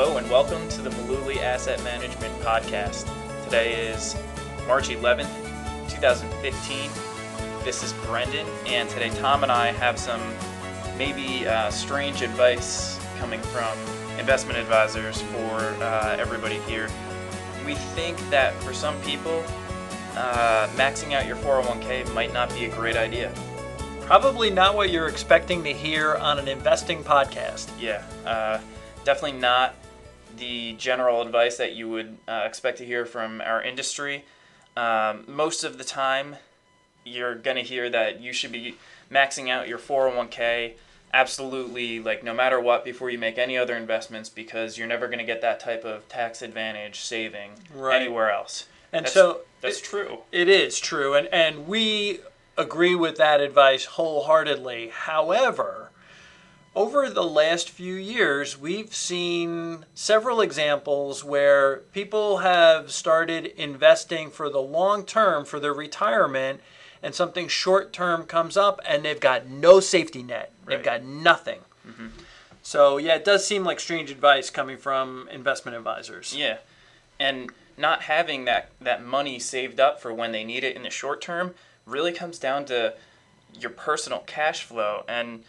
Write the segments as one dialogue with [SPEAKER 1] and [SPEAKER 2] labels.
[SPEAKER 1] Hello and welcome to the Mullooly Asset Management Podcast. Today is March 11th, 2015. This is Brendan, and today Tom and I have some maybe uh, strange advice coming from investment advisors for uh, everybody here. We think that for some people, uh, maxing out your 401k might not be a great idea.
[SPEAKER 2] Probably not what you're expecting to hear on an investing podcast.
[SPEAKER 1] Yeah, uh, definitely not the general advice that you would uh, expect to hear from our industry. Um, most of the time, you're going to hear that you should be maxing out your 401k absolutely like no matter what before you make any other investments because you're never going to get that type of tax advantage saving
[SPEAKER 2] Right.
[SPEAKER 1] anywhere else.
[SPEAKER 2] And
[SPEAKER 1] That's-
[SPEAKER 2] so
[SPEAKER 1] that's
[SPEAKER 2] it-
[SPEAKER 1] true.
[SPEAKER 2] It is true, and and we agree with that advice wholeheartedly. However, over the last few years, we've seen several examples where people have started investing for the long term for their retirement, and something short term comes up, and they've got no safety net. They've got nothing. Mm-hmm. So yeah, it does seem like strange advice coming from investment advisors.
[SPEAKER 1] Yeah, and not having that that money saved up for when they need it in the short term really comes down to your personal cash flow, and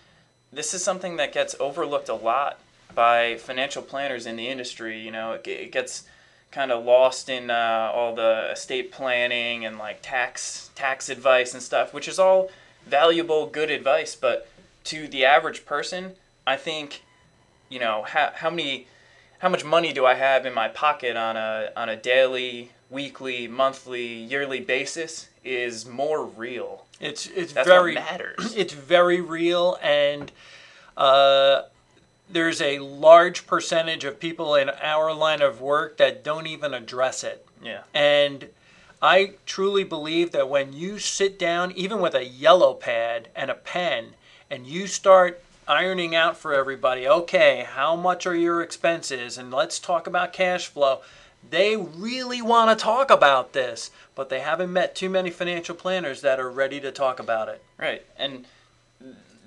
[SPEAKER 1] this is something that gets overlooked a lot by financial planners in the industry. You know, it, it gets kind of lost in uh, all the estate planning and like tax tax advice and stuff, which is all valuable, good advice, but to the average person, I think you know how, how many how much money do I have in my pocket on a on a daily, weekly, monthly, yearly basis is more real.
[SPEAKER 2] It's it's
[SPEAKER 1] That's
[SPEAKER 2] very
[SPEAKER 1] matters.
[SPEAKER 2] it's very real and uh, there's a large percentage of people in our line of work that don't even address it.
[SPEAKER 1] Yeah.
[SPEAKER 2] And I truly believe that when you sit down, even with a yellow pad and a pen, and you start ironing out for everybody, okay, how much are your expenses? And let's talk about cash flow. They really want to talk about this, but they haven't met too many financial planners that are ready to talk about it.
[SPEAKER 1] Right. And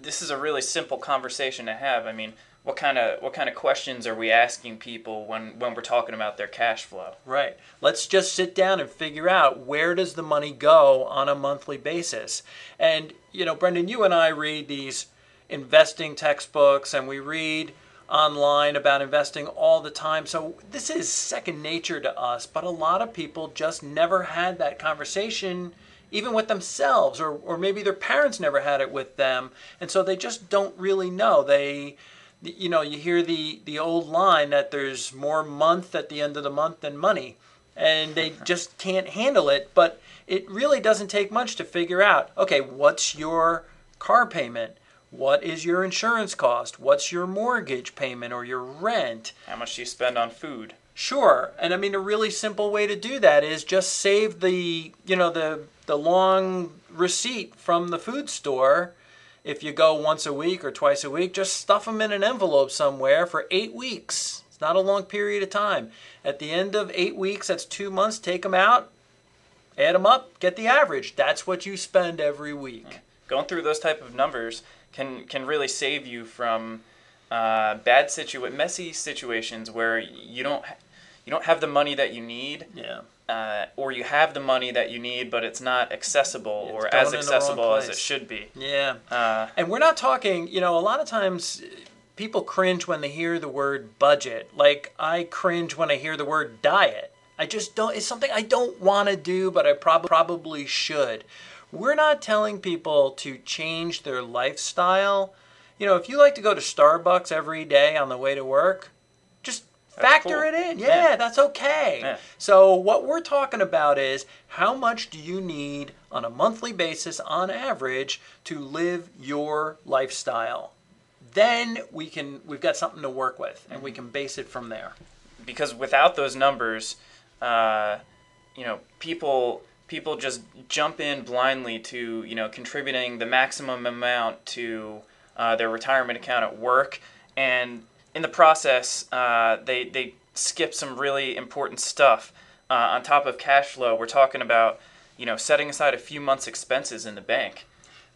[SPEAKER 1] this is a really simple conversation to have. I mean, what kind of what kind of questions are we asking people when when we're talking about their cash flow?
[SPEAKER 2] Right. Let's just sit down and figure out where does the money go on a monthly basis. And you know, Brendan, you and I read these investing textbooks and we read online about investing all the time. So this is second nature to us, but a lot of people just never had that conversation even with themselves or or maybe their parents never had it with them. And so they just don't really know. They you know, you hear the the old line that there's more month at the end of the month than money, and they just can't handle it. But it really doesn't take much to figure out. Okay, what's your car payment? What is your insurance cost? What's your mortgage payment or your rent?
[SPEAKER 1] How much do you spend on food?
[SPEAKER 2] Sure. And I mean a really simple way to do that is just save the, you know, the the long receipt from the food store. If you go once a week or twice a week, just stuff them in an envelope somewhere for 8 weeks. It's not a long period of time. At the end of 8 weeks, that's 2 months, take them out, add them up, get the average. That's what you spend every week. Mm.
[SPEAKER 1] Going through those type of numbers can can really save you from uh, bad situa- messy situations where you don't ha- you don't have the money that you need.
[SPEAKER 2] Yeah.
[SPEAKER 1] uh, or you have the money that you need, but it's not accessible
[SPEAKER 2] It's
[SPEAKER 1] or as
[SPEAKER 2] in the wrong
[SPEAKER 1] accessible as it should be.
[SPEAKER 2] Yeah.
[SPEAKER 1] Uh,
[SPEAKER 2] And we're not talking, you know, a lot of times people cringe when they hear the word budget. Like I cringe when I hear the word diet. I just don't, it's something I don't want to do, but I prob- probably should. We're not telling people to change their lifestyle. You know, if you like to go to Starbucks every day on the way to work, just
[SPEAKER 1] That's
[SPEAKER 2] factor
[SPEAKER 1] cool.
[SPEAKER 2] it in. Yeah,
[SPEAKER 1] Yeah.
[SPEAKER 2] that's okay.
[SPEAKER 1] Yeah.
[SPEAKER 2] So, what we're talking about is how much do you need on a monthly basis on average to live your lifestyle? Then we can we've got something to work with and we can base it from there.
[SPEAKER 1] because without those numbers, uh, you know, people people just jump in blindly to you know contributing the maximum amount to uh, their retirement account at work, and in the process, uh, they they skip some really important stuff. Uh, on top of cash flow, we're talking about you know setting aside a few months' expenses in the bank.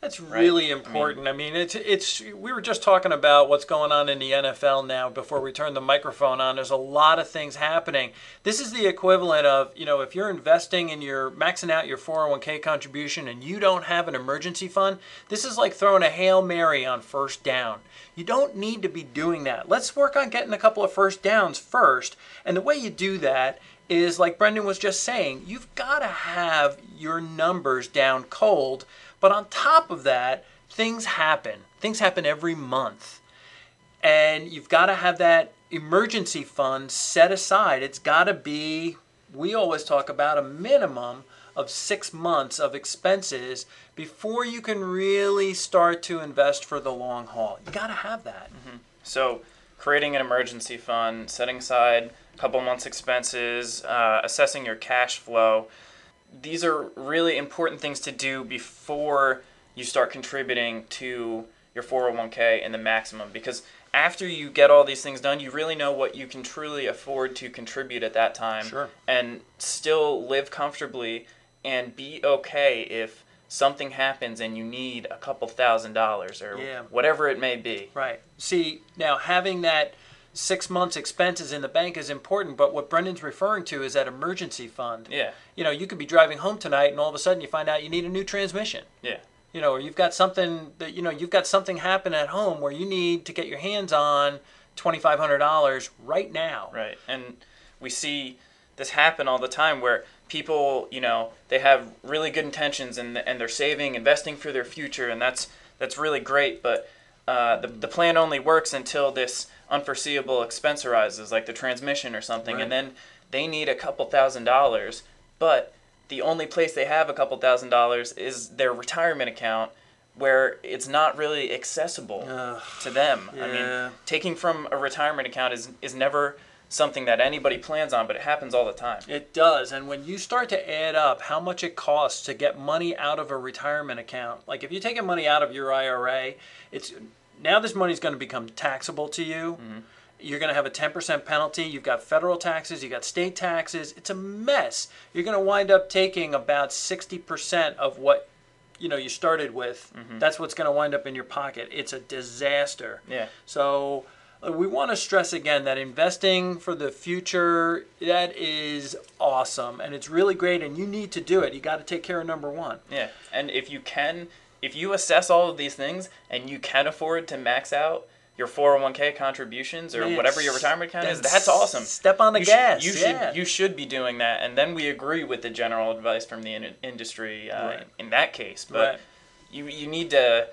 [SPEAKER 2] That's really important. I mean, it's it's we were just talking about what's going on in the NFL now before we turn the microphone on. There's a lot of things happening. This is the equivalent of, you know, if you're investing and you're maxing out your 401k contribution and you don't have an emergency fund, this is like throwing a Hail Mary on first down. You don't need to be doing that. Let's work on getting a couple of first downs first. And the way you do that is like Brendan was just saying, you've got to have your numbers down cold but on top of that, things happen. Things happen every month. And you've got to have that emergency fund set aside. It's got to be, we always talk about a minimum of six months of expenses before you can really start to invest for the long haul. You got to have that.
[SPEAKER 1] Mm-hmm. So, creating an emergency fund, setting aside a couple months' expenses, uh, assessing your cash flow these are really important things to do before you start contributing to your 401k and the maximum because after you get all these things done, you really know what you can truly afford to contribute at that time
[SPEAKER 2] sure.
[SPEAKER 1] and still live comfortably and be okay if something happens and you need a couple thousand dollars or yeah. whatever it may be.
[SPEAKER 2] Right. See, now having that six months expenses in the bank is important, but what Brendan's referring to is that emergency fund.
[SPEAKER 1] Yeah.
[SPEAKER 2] You know, you could be driving home tonight and all of a sudden you find out you need a new transmission.
[SPEAKER 1] Yeah.
[SPEAKER 2] You know, or you've got something that you know, you've got something happen at home where you need to get your hands on twenty five hundred dollars right now.
[SPEAKER 1] Right. And we see this happen all the time where people, you know, they have really good intentions and and they're saving, investing for their future and that's that's really great, but uh, the, the plan only works until this unforeseeable expense arises, like the transmission or something, right. and then they need a couple thousand dollars, but the only place they have a couple thousand dollars is their retirement account where it's not really accessible Ugh, to them.
[SPEAKER 2] Yeah. I
[SPEAKER 1] mean, taking from a retirement account is is never something that anybody plans on, but it happens all the time.
[SPEAKER 2] It does. And when you start to add up how much it costs to get money out of a retirement account, like if you're taking money out of your IRA, it's now this money is going to become taxable to you. Mm-hmm. You're going to have a 10% penalty. You've got federal taxes, you've got state taxes. It's a mess. You're going to wind up taking about 60% of what you know you started with. Mm-hmm. That's what's going to wind up in your pocket. It's a disaster.
[SPEAKER 1] Yeah.
[SPEAKER 2] So uh, we want to stress again that investing for the future that is awesome and it's really great and you need to do it. You got to take care of number 1.
[SPEAKER 1] Yeah. And if you can if you assess all of these things and you can afford to max out your 401k contributions or Man, whatever your retirement account is, that's awesome.
[SPEAKER 2] Step on the
[SPEAKER 1] you
[SPEAKER 2] gas.
[SPEAKER 1] Should, you
[SPEAKER 2] yeah.
[SPEAKER 1] should you should be doing that, and then we agree with the general advice from the in- industry uh, right. in that case. But right. you you need to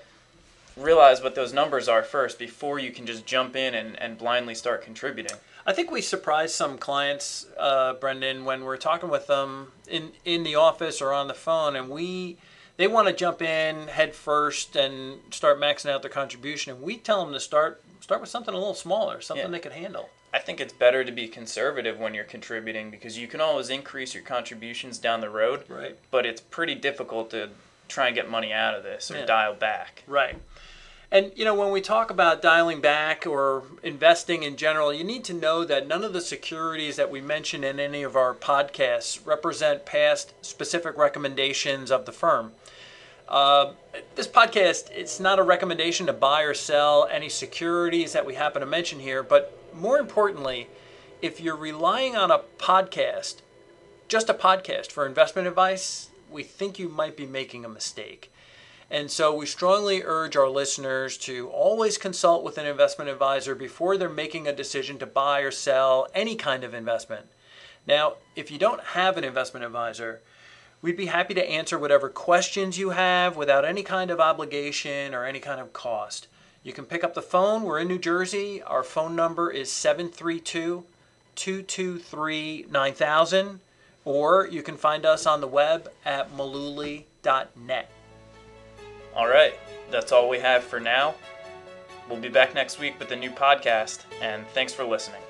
[SPEAKER 1] realize what those numbers are first before you can just jump in and, and blindly start contributing.
[SPEAKER 2] I think we surprised some clients, uh, Brendan, when we're talking with them in in the office or on the phone, and we they want to jump in head first and start maxing out their contribution, and we tell them to start start with something a little smaller, something yeah. they can handle.
[SPEAKER 1] I think it's better to be conservative when you're contributing because you can always increase your contributions down the road.
[SPEAKER 2] Right.
[SPEAKER 1] But it's pretty difficult to try and get money out of this or yeah. dial back.
[SPEAKER 2] Right. And you know, when we talk about dialing back or investing in general, you need to know that none of the securities that we mention in any of our podcasts represent past specific recommendations of the firm. Uh, this podcast, it's not a recommendation to buy or sell any securities that we happen to mention here, but more importantly, if you're relying on a podcast, just a podcast for investment advice, we think you might be making a mistake. And so we strongly urge our listeners to always consult with an investment advisor before they're making a decision to buy or sell any kind of investment. Now, if you don't have an investment advisor, We'd be happy to answer whatever questions you have without any kind of obligation or any kind of cost. You can pick up the phone. We're in New Jersey. Our phone number is 732 223 9000, or you can find us on the web at mullooly.net.
[SPEAKER 1] All right, that's all we have for now. We'll be back next week with a new podcast, and thanks for listening.